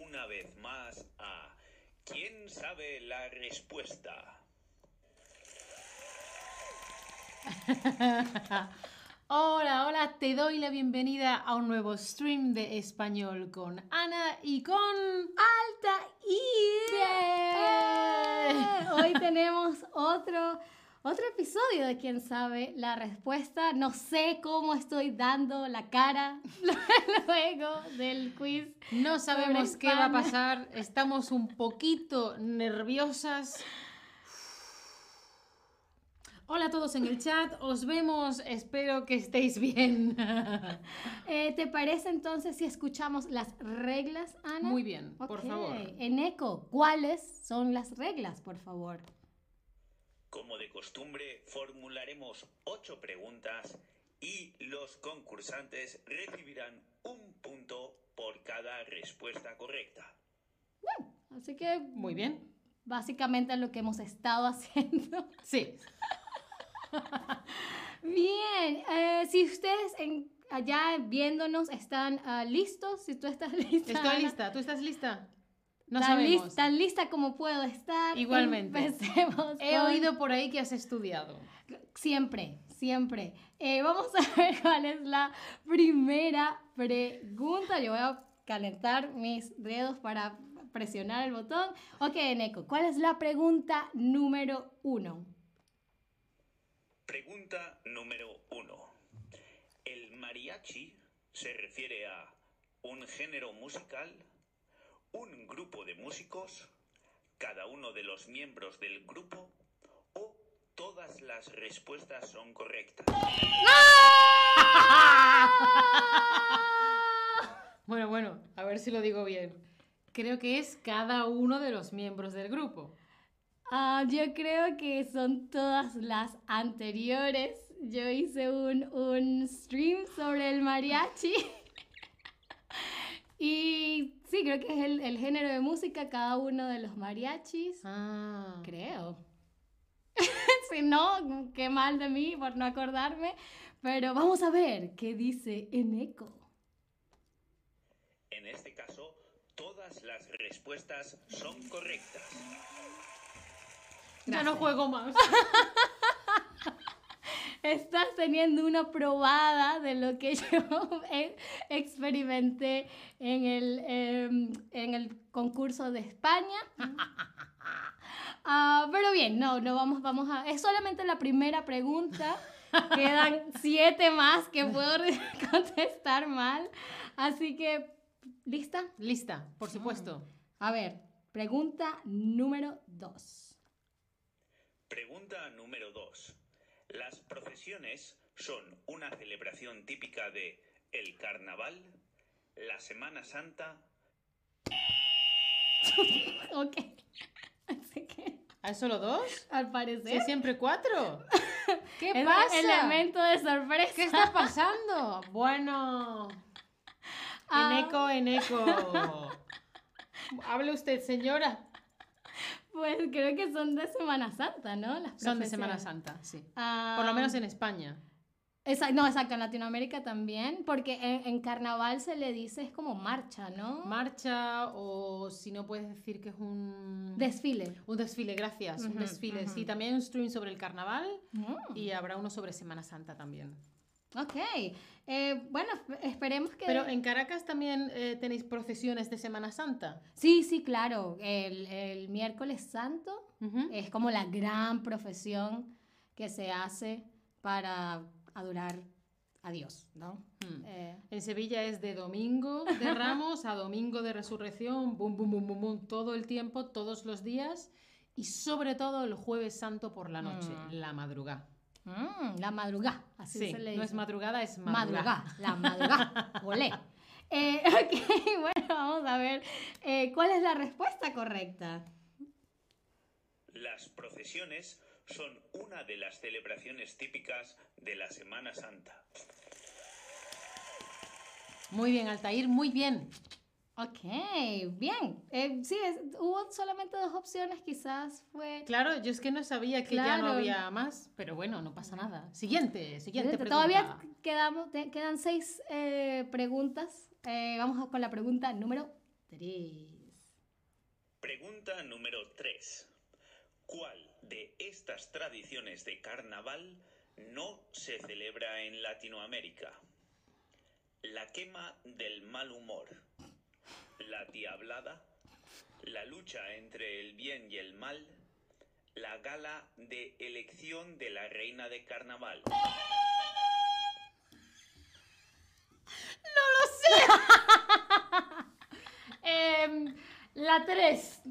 una vez más a ¿Quién sabe la respuesta? Hola, hola, te doy la bienvenida a un nuevo stream de español con Ana y con Alta y Hoy tenemos otro, otro episodio de Quién sabe la respuesta. No sé cómo estoy dando la cara luego del quiz. No sabemos qué va a pasar, estamos un poquito nerviosas. Hola a todos en el chat, os vemos, espero que estéis bien. Eh, ¿Te parece entonces si escuchamos las reglas, Ana? Muy bien, por favor. En eco, ¿cuáles son las reglas, por favor? Como de costumbre, formularemos ocho preguntas y los concursantes recibirán un punto por cada respuesta correcta. Así que Muy bien. básicamente lo que hemos estado haciendo. Sí, Bien, eh, si ustedes en- allá viéndonos están ah, listos, si tú estás lista. estoy Ana, lista. ¿Tú estás lista? No tan, sabemos. tan lista como puedo estar. Igualmente. Empecemos. He con- oído por ahí que has estudiado. Siempre, siempre. Eh, vamos a ver cuál es la primera pregunta. Yo voy a calentar mis dedos para presionar el botón. Ok, Neko, ¿cuál es la pregunta número uno? Pregunta número uno. ¿El mariachi se refiere a un género musical, un grupo de músicos, cada uno de los miembros del grupo o todas las respuestas son correctas? Bueno, bueno, a ver si lo digo bien. Creo que es cada uno de los miembros del grupo. Ah, yo creo que son todas las anteriores. Yo hice un, un stream sobre el mariachi. y sí, creo que es el, el género de música, cada uno de los mariachis. Ah. Creo. si no, qué mal de mí por no acordarme. Pero vamos a ver qué dice en eco. En este caso, todas las respuestas son correctas. Ya no juego más. Estás teniendo una probada de lo que yo experimenté en el, em, en el concurso de España. Ah, pero bien, no, no vamos, vamos a... Es solamente la primera pregunta. Quedan siete más que puedo contestar mal. Así que, ¿lista? Lista, por supuesto. A ver, pregunta número dos. Pregunta número 2. ¿Las procesiones son una celebración típica de el carnaval, la Semana Santa Ok. Así que, ¿Hay solo dos? al ¿Sí, parecer... siempre cuatro? ¿Qué Es pasa? elemento de sorpresa. ¿Qué está pasando? Bueno. Ah. En eco, en eco. Hable usted, señora. Pues creo que son de Semana Santa, ¿no? Las Son de. Semana Santa, sí. Ah, Por lo menos en España. esa- no, exacto, en Latinoamérica también, porque en, en carnaval se le dice es como marcha, ¿no? Marcha o si no puedes decir que es un... Desfile. Un desfile, gracias. un desfile. Sí, también hay un stream sobre el carnaval Mm, y habrá uno sobre Semana Santa también. Ok. Eh, bueno, esp- esperemos que... Pero en Caracas también eh, tenéis procesiones de Semana Santa. Sí, sí, claro. El, el miércoles santo es como la gran profesión que se hace para adorar a Dios, ¿no? Mm. Eh, En Sevilla es de domingo de Ramos a domingo de resurrección, bum, bum, bum, bum, bum, todo el tiempo, todos los días y sobre todo el jueves santo por la noche, Mm. la madrugada. Mm, la madrugada, así Sí, se le dice. no es madrugada, es madrugada. Madrugada, la madrugada. Olé. Eh, ok, bueno, vamos a ver. eh, ¿Cuál es la respuesta correcta? Las procesiones son una de las celebraciones típicas de la Semana Santa. Muy bien, Altair, muy bien. Ok, bien. Eh, sí, es- hubo solamente dos opciones, quizás fue... Claro, yo es que no sabía que ya no había más, pero bueno, no pasa nada. Siguiente, siguiente pregunta. Todavía quedamos, te- quedan seis eh, preguntas. Eh, vamos con la pregunta número Beatriz. Pregunta número 3. ¿Cuál de estas tradiciones de carnaval no se celebra en Latinoamérica? La quema del mal humor, la diablada, la lucha entre el bien y el mal, la gala de elección de la reina de carnaval. Em, la 3.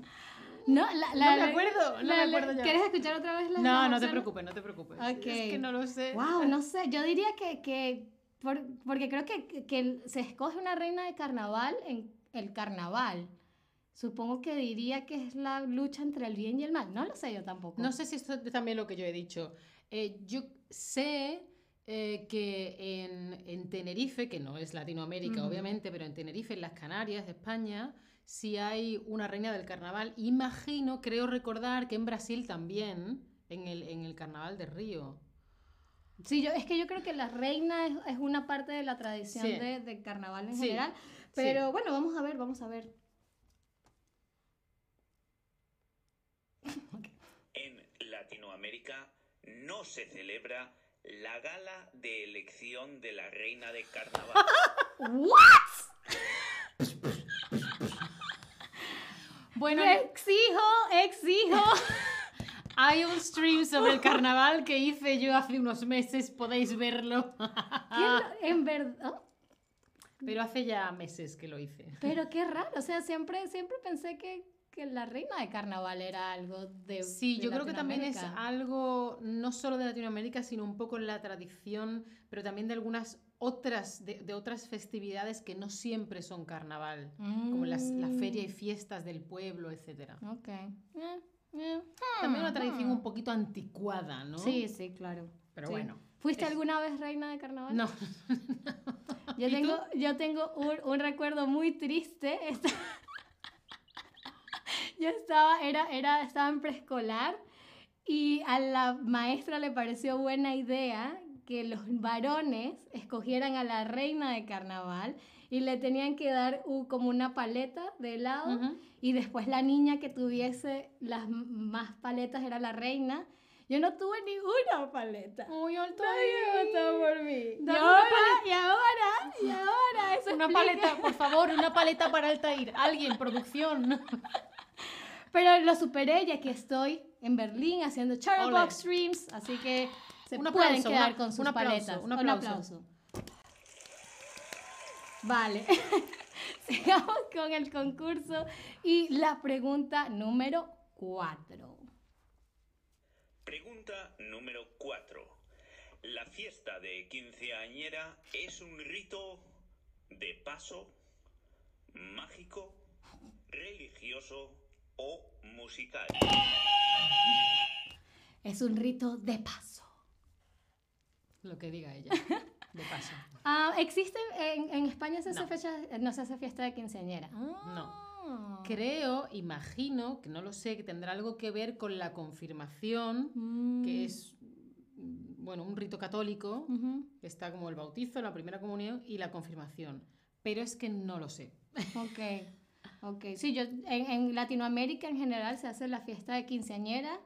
No, la, la- No me acuerdo, no la- me la- acuerdo ya. ¿Quieres escuchar otra vez las No, no te preocupes, no te preocupes. Ok. Es que no lo sé. Wow, no sé. Yo diría que, que por- porque creo que, que se escoge una reina de carnaval en el carnaval. Supongo que diría que es la lucha entre el bien y el mal. No lo sé yo tampoco. No sé si esto es también lo que yo he dicho. Eh, yo sé eh, que en, en Tenerife, que no es Latinoamérica obviamente, pero en Tenerife, en las Canarias, España, sí hay una reina del carnaval. Imagino, creo recordar que en Brasil también, en el, en el carnaval de Río. Sí, yo, es que yo creo que la reina es, es una parte de la tradición Sí. de, de carnaval en Sí, general. Pero bueno, vamos a ver, vamos a ver. En Latinoamérica no se celebra la gala de elección de la reina de carnaval. Bueno, Exijo, exijo. hay un stream sobre el carnaval que hice yo hace unos meses, podéis verlo. ¿Quién lo- en verdad. Pero hace ya meses que lo hice. Pero qué raro, o sea, siempre, siempre pensé que, que la reina de carnaval era algo de. Sí, de yo creo que también es algo no solo de Latinoamérica, sino un poco en la tradición, pero también de algunas otras, de, de otras festividades que no siempre son carnaval, como las, la feria y Mm, fiestas del pueblo, etc. Ok. Eh, eh. También una tradición Ah. un poquito anticuada, ¿no? Sí, sí, claro. Pero Sí. bueno. ¿Fuiste es- alguna vez reina de carnaval? No, Yo ¿Y tengo, yo tengo un, un recuerdo muy triste. Esta- Yo estaba, era, era, estaba en preescolar y a la maestra le pareció buena idea que los varones escogieran a la reina de carnaval y le tenían que dar u- como una paleta de helado Ujú. y después la niña que tuviese las más paletas era la reina. Yo no tuve ni una paleta. Muy alto. Nadie votó por mí. Y ahora, y ahora, y ahora, eso Una explica- paleta, por favor, una paleta para Altair. Alguien, producción. Pero lo superé y aquí estoy en Berlín haciendo Ole. Charterbox Streams, así que se Un pueden aplauso, quedar una- con sus un aplauso, paletas. un aplauso. Vale. Sigamos con el concurso y la pregunta número 4. Pregunta número 4. ¿La fiesta de quinceañera es un rito de paso, mágico, religioso o musical? Es un rito de paso. Lo que diga ella. De paso. Ah, ¿Existe en, en España se hace No. fecha, no se hace fiesta de quinceañera? No. Ah. Creo, imagino, que no lo sé, que tendrá algo que ver con la confirmación, Mm. que es, mm, bueno, un rito católico, que está como el bautizo, la primera comunión y la confirmación. Pero es que no lo sé. Ok, ok. Sí, yo, en, en Latinoamérica en general se hace la fiesta de quinceañera,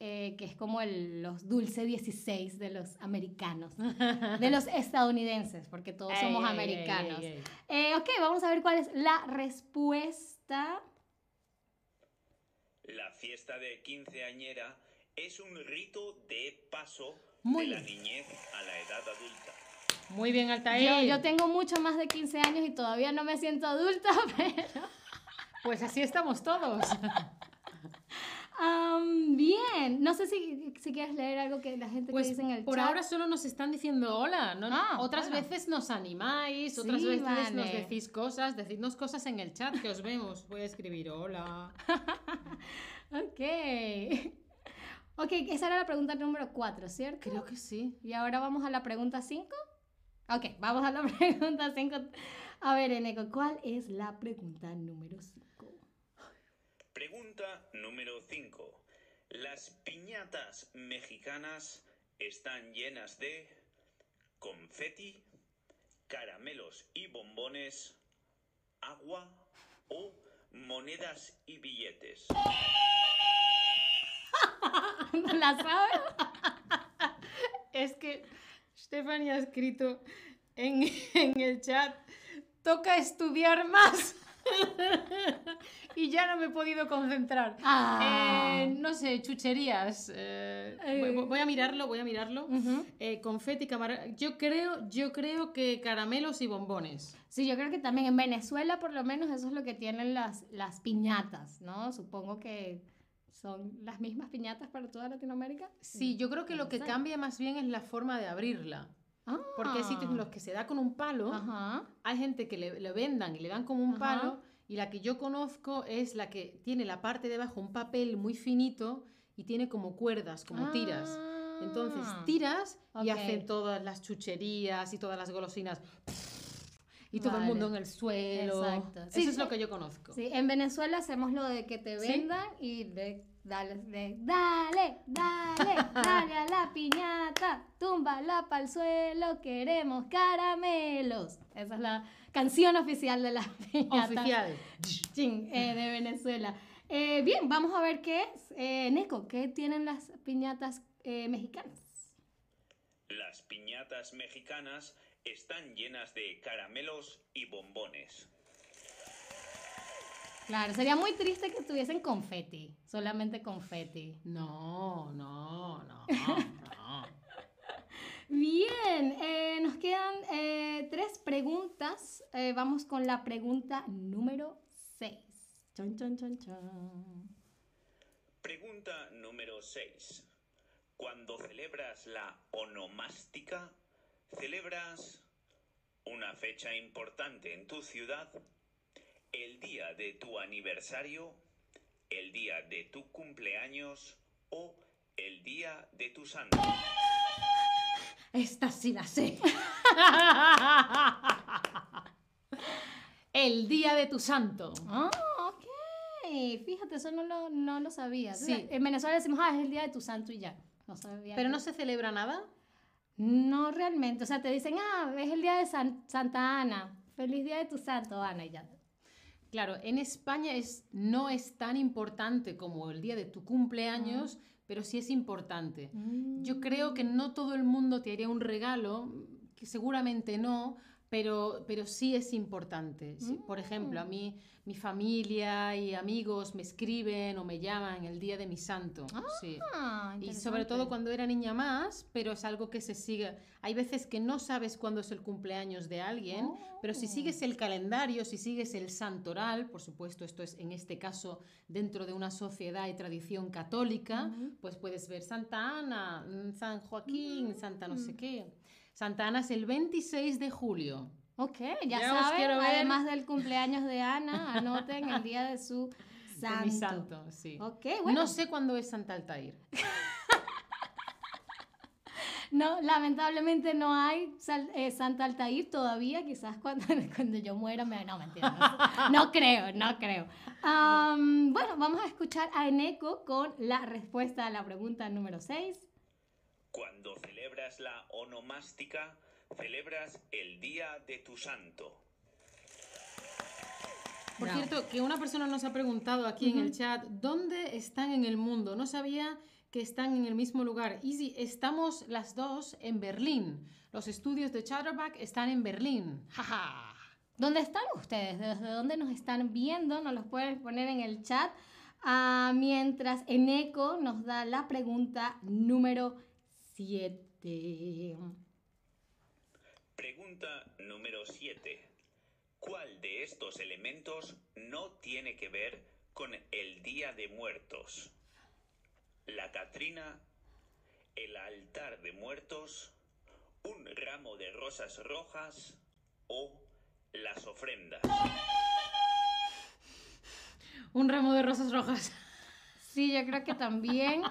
eh, que es como el, los dulce 16 de los americanos, de los estadounidenses, porque todos Ey, somos ey, americanos. ey, ey. Eh, ok, vamos a ver cuál es la respuesta. La fiesta de quinceañera es un rito de paso Muy de la bien. niñez a la edad adulta. Muy bien, Yo, Altair. yo tengo mucho más de 15 años y todavía no me siento adulta, pero... Pues así estamos todos. Am, bien, no sé si, si quieres leer algo que la gente Pues que dice en el por chat. ahora solo nos están diciendo hola. ¿no? Ah, otras bueno. veces nos animáis, otras Sí, veces nos vale. decís cosas. Decidnos cosas en el chat que os vemos. Voy a escribir hola. Ok. Ok, esa era la pregunta número 4, ¿cierto? Creo que sí. Y ahora vamos a la pregunta 5. Ok, vamos a la pregunta 5. A ver, Eneco, ¿cuál es la pregunta número 5? Pregunta número 5. Las piñatas mexicanas están llenas de confeti, caramelos y bombones, agua o monedas y billetes. ¿No la sabes? Es que Stephanie ha escrito en, en el chat, toca estudiar más. y ya no me he podido concentrar. Ah. Eh, no sé, chucherías. eh, Eh. voy- voy a mirarlo, voy a mirarlo. Ujú. Eh, confeti, camara- Yo creo, yo creo que caramelos y bombones. Sí, yo creo que también en Venezuela, por lo menos, eso es lo que tienen las, las piñatas, ¿no? Supongo que son las mismas piñatas para toda Latinoamérica. Sí, yo creo que lo que sé. cambia más bien es la forma de abrirla. Ah. Porque hay sitios en los que se da con un palo, Ajá. hay gente que le, le vendan y le dan como un Ajá. palo, y la que yo conozco es la que tiene la parte de abajo un papel muy finito y tiene como cuerdas, como tiras. Entonces Ah. tiras y ok. hacen todas las chucherías y todas las golosinas y todo el Vale. mundo en el suelo. Exacto. Eso Sí, es sí. lo que yo conozco. Sí, en Venezuela hacemos lo de que te ¿Sí? vendan y de, dale, dale, dale, dale a la piñata, túmbala pa'l suelo, queremos caramelos. Esa es la canción oficial de la piñata. Oficial. Chin, eh, de Venezuela. Eh, bien, vamos a ver qué es. Eh, Neko, ¿qué tienen las piñatas eh, mexicanas? Las piñatas mexicanas están llenas de caramelos y bombones. Claro, sería muy triste que tuviesen confeti, solamente confeti. No, no, no, no. Bien, eh, nos quedan eh, tres preguntas. Eh, vamos con la pregunta número 6. Chon, chon, chon, chon. Pregunta número 6. Cuando celebras la onomástica, ¿celebras una fecha importante en tu ciudad? ¿El día de tu aniversario? ¿El día de tu cumpleaños? ¿O el día de tu santo? Esta sí la sé. El día de tu santo. Ah, ok. Fíjate, eso no lo, no lo sabía. Sí. En Venezuela decimos, ah, es el día de tu santo y ya. No sabía. Pero que- no se celebra nada. No realmente. O sea, te dicen, ah, es el día de San- Santa Ana. Feliz día de tu santo, Ana, y ya. Claro, en España es, no es tan importante como el día de tu cumpleaños, pero sí es importante. Yo creo que no todo el mundo te haría un regalo, que seguramente no, pero, pero sí es importante. Sí, Por ejemplo, a mí mi familia y amigos me escriben o me llaman el día de mi santo. sí. Ah, Y sobre todo cuando era niña más, pero es algo que se sigue. Hay veces que no sabes cuándo es el cumpleaños de alguien, pero si sigues el calendario, si sigues el santoral, por supuesto, esto es en este caso dentro de una sociedad y tradición católica, pues puedes ver Santa Ana, mm, San Joaquín, Santa no sé qué. Santa Ana es el 26 de julio. Ok, ya, Ya saben, además del cumpleaños de Ana, anoten el día de su santo. mi santo, sí. Ok, bueno. No sé cuándo es Santa Altair. No, lamentablemente no hay sal- eh, Santa Altair todavía, quizás cuando, cuando yo muera me... No, mentira, no, no creo, no creo. Am, bueno, vamos a escuchar a Eneco con la respuesta a la pregunta número 6. Cuando celebras la onomástica, celebras el día de tu santo. Por cierto, que una persona nos ha preguntado aquí en el chat, ¿dónde están en el mundo? No sabía que están en el mismo lugar. Easy, estamos las dos en Berlín. Los estudios de Chatterback están en Berlín. Jaja. ¿Dónde están ustedes? ¿Desde dónde nos están viendo? Nos los pueden poner en el chat. Ah, mientras Eneco nos da la pregunta número 7. Pregunta número 7. ¿Cuál de estos elementos no tiene que ver con el Día de Muertos? ¿La Catrina? ¿El altar de muertos? ¿Un ramo de rosas rojas? ¿O las ofrendas? Un ramo de rosas rojas. Sí, yo creo que también.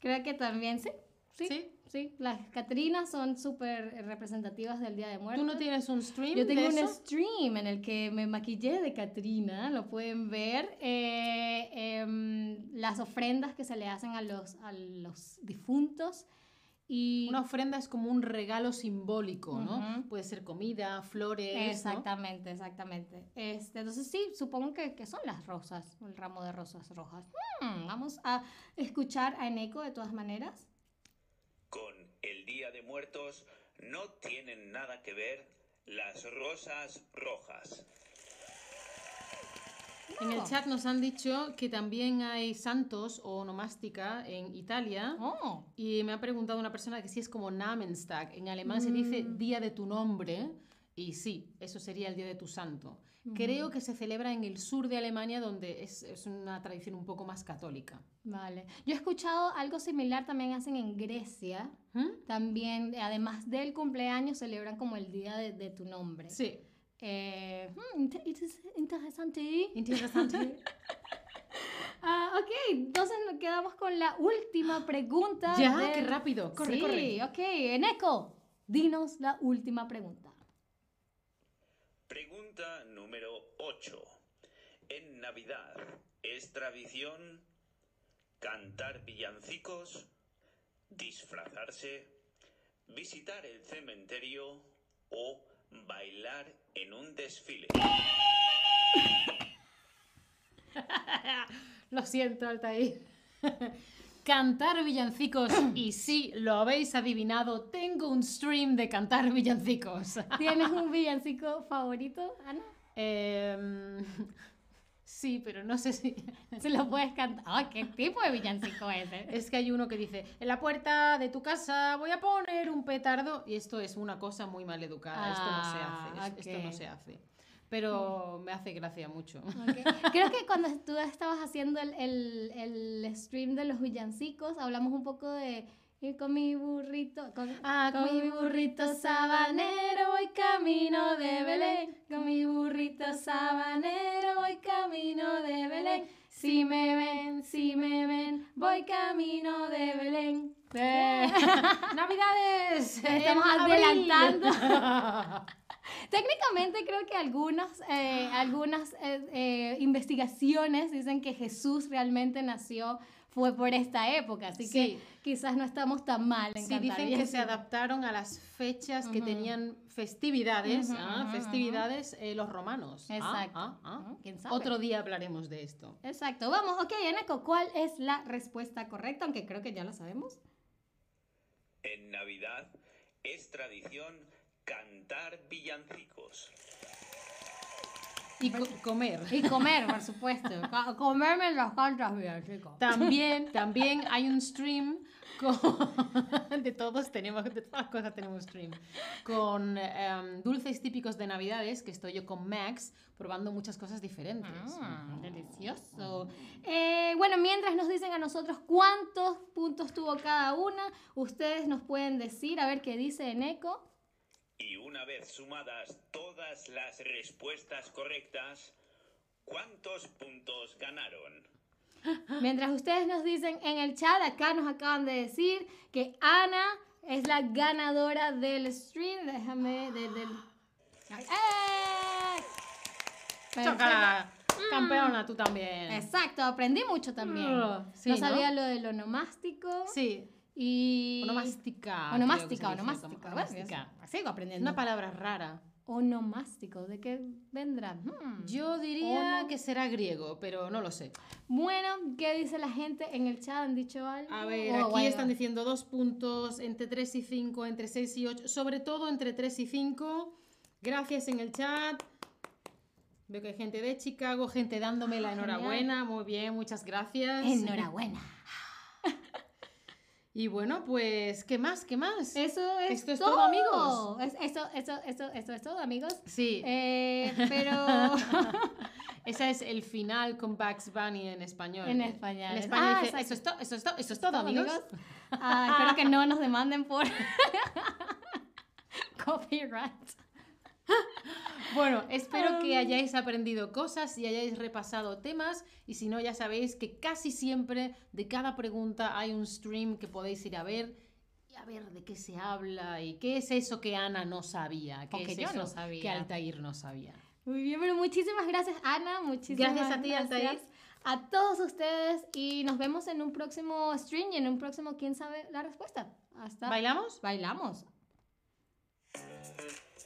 creo que también, sí. Sí. ¿Sí? Sí, las Catrinas son súper representativas del Día de Muertos. ¿Tú no tienes un stream Yo tengo de un eso? stream en el que me maquillé de Catrina, lo pueden ver. eh, em, las ofrendas que se le hacen a los, a los difuntos. Y Una ofrenda es como un regalo simbólico, ¿no? Ujú. Puede ser comida, flores. ¿no? Exactamente, exactamente. Este, entonces sí, supongo que, que son las rosas, el ramo de rosas rojas. Hmm, vamos a escuchar a Eneco de todas maneras. El Día de Muertos no tienen nada que ver las rosas rojas. En el chat nos han dicho que también hay santos o onomástica en Italia. Oh, Y me ha preguntado una persona que si es como Namenstag. En alemán se dice Mm. día de tu nombre. Y sí, eso sería el día de tu santo. Creo que se celebra en el sur de Alemania, donde es, es una tradición un poco más católica. vale. Yo he escuchado algo similar también hacen en Grecia. ¿Mm? También, además del cumpleaños, celebran como el día de, de tu nombre. Sí, Eh, hmm, inter- inter- interesante. interesante. Ah, ok, entonces nos quedamos con la última pregunta. ya, del- qué rápido. Corre, sí, corre. ok. Eneco, dinos la última pregunta. Pregunta número 8. En Navidad, ¿es tradición cantar villancicos, disfrazarse, visitar el cementerio o bailar en un desfile? Lo siento, Altair. Cantar villancicos. y sí, lo habéis adivinado, tengo un stream de cantar villancicos. ¿Tienes un villancico favorito, Ana? Em, sí, pero no sé si... Se lo puedes cantar. Ah, ¿Qué tipo de villancico es ese? Es que hay uno que dice, en la puerta de tu casa voy a poner un petardo. Y esto es una cosa muy mal educada. esto no se Ah, hace. es- Esto no se hace. Pero me hace gracia mucho. Creo que cuando tú estabas haciendo el, el, el stream de los villancicos, hablamos un poco de ir con mi burrito, con, Ah, con mi burrito sabanero voy camino de Belén, con mi burrito sabanero voy camino de Belén. Si me ven, si me ven, voy camino de Belén. Eh, ¡Navidades! Estamos adelantando. Técnicamente creo que algunas, eh, algunas eh, eh, investigaciones dicen que Jesús realmente nació fue por esta época, así Sí. que quizás no estamos tan mal en Sí, dicen que se adaptaron a las fechas que tenían festividades, ah, festividades eh, los romanos. Ah, Exacto. ah, ah. ¿quién sabe? Otro día hablaremos de esto. Exacto, vamos, ok, Eneco, ¿cuál es la respuesta correcta? Aunque creo que ya la sabemos. En Navidad es tradición cantar villancicos. Y co- comer. Y comer, por supuesto. Co- Comerme las cartas, villancicos. También, también hay un stream con... de todos tenemos, de todas las cosas tenemos stream. Con em, dulces típicos de Navidades, que estoy yo con Max probando muchas cosas diferentes. Ah, delicioso. Eh, bueno, mientras nos dicen a nosotros cuántos puntos tuvo cada una, ustedes nos pueden decir, a ver qué dice Eneco. Y una vez sumadas todas las respuestas correctas, ¿cuántos puntos ganaron? Mientras ustedes nos dicen en el chat, acá nos acaban de decir que Ana es la ganadora del stream. Déjame, de- del... ¡Eh! Perfecto. Chócala. Campeona, tú también. Exacto, aprendí mucho también. Sí, no ¿no? sabía lo del onomástico. Sí. Y... Onomástica. Onomástica, onomástica. onomástica. Sigo aprendiendo. una palabra rara. Onomástico, ¿de qué vendrá? Hmm. Yo diría Ono- que será griego, pero no lo sé. Bueno, ¿qué dice la gente en el chat? ¿Han dicho algo? A ver, Oh, aquí bueno. están diciendo dos puntos, entre 3 y 5, entre 6 y 8, sobre todo entre 3 y 5. Gracias en el chat. Veo que hay gente de Chicago, gente dándome la Genial. enhorabuena. Muy bien, muchas gracias. Enhorabuena. Y bueno, pues, ¿qué más? ¿Qué más? Eso es Esto es todo, todo, amigos. Es- eso, eso, eso, eso es todo, amigos. Sí, Eh, pero ese es el final con Bugs Bunny en español. en español. En español Ah, dice, eso es, eso es, eso es todo, amigos. Ah, espero que no nos demanden por copyright. Bueno, espero que hayáis aprendido cosas y hayáis repasado temas y si no ya sabéis que casi siempre de cada pregunta hay un stream que podéis ir a ver y a ver de qué se habla y qué es eso que Ana no sabía, qué es yo eso no sabía. que Altair no sabía. Muy bien, pero muchísimas gracias, Ana. Muchísimas Gracias a ti, gracias Altair. a todos ustedes y nos vemos en un próximo stream y en un próximo ¿Quién sabe la respuesta? Hasta... ¿Bailamos? Bailamos.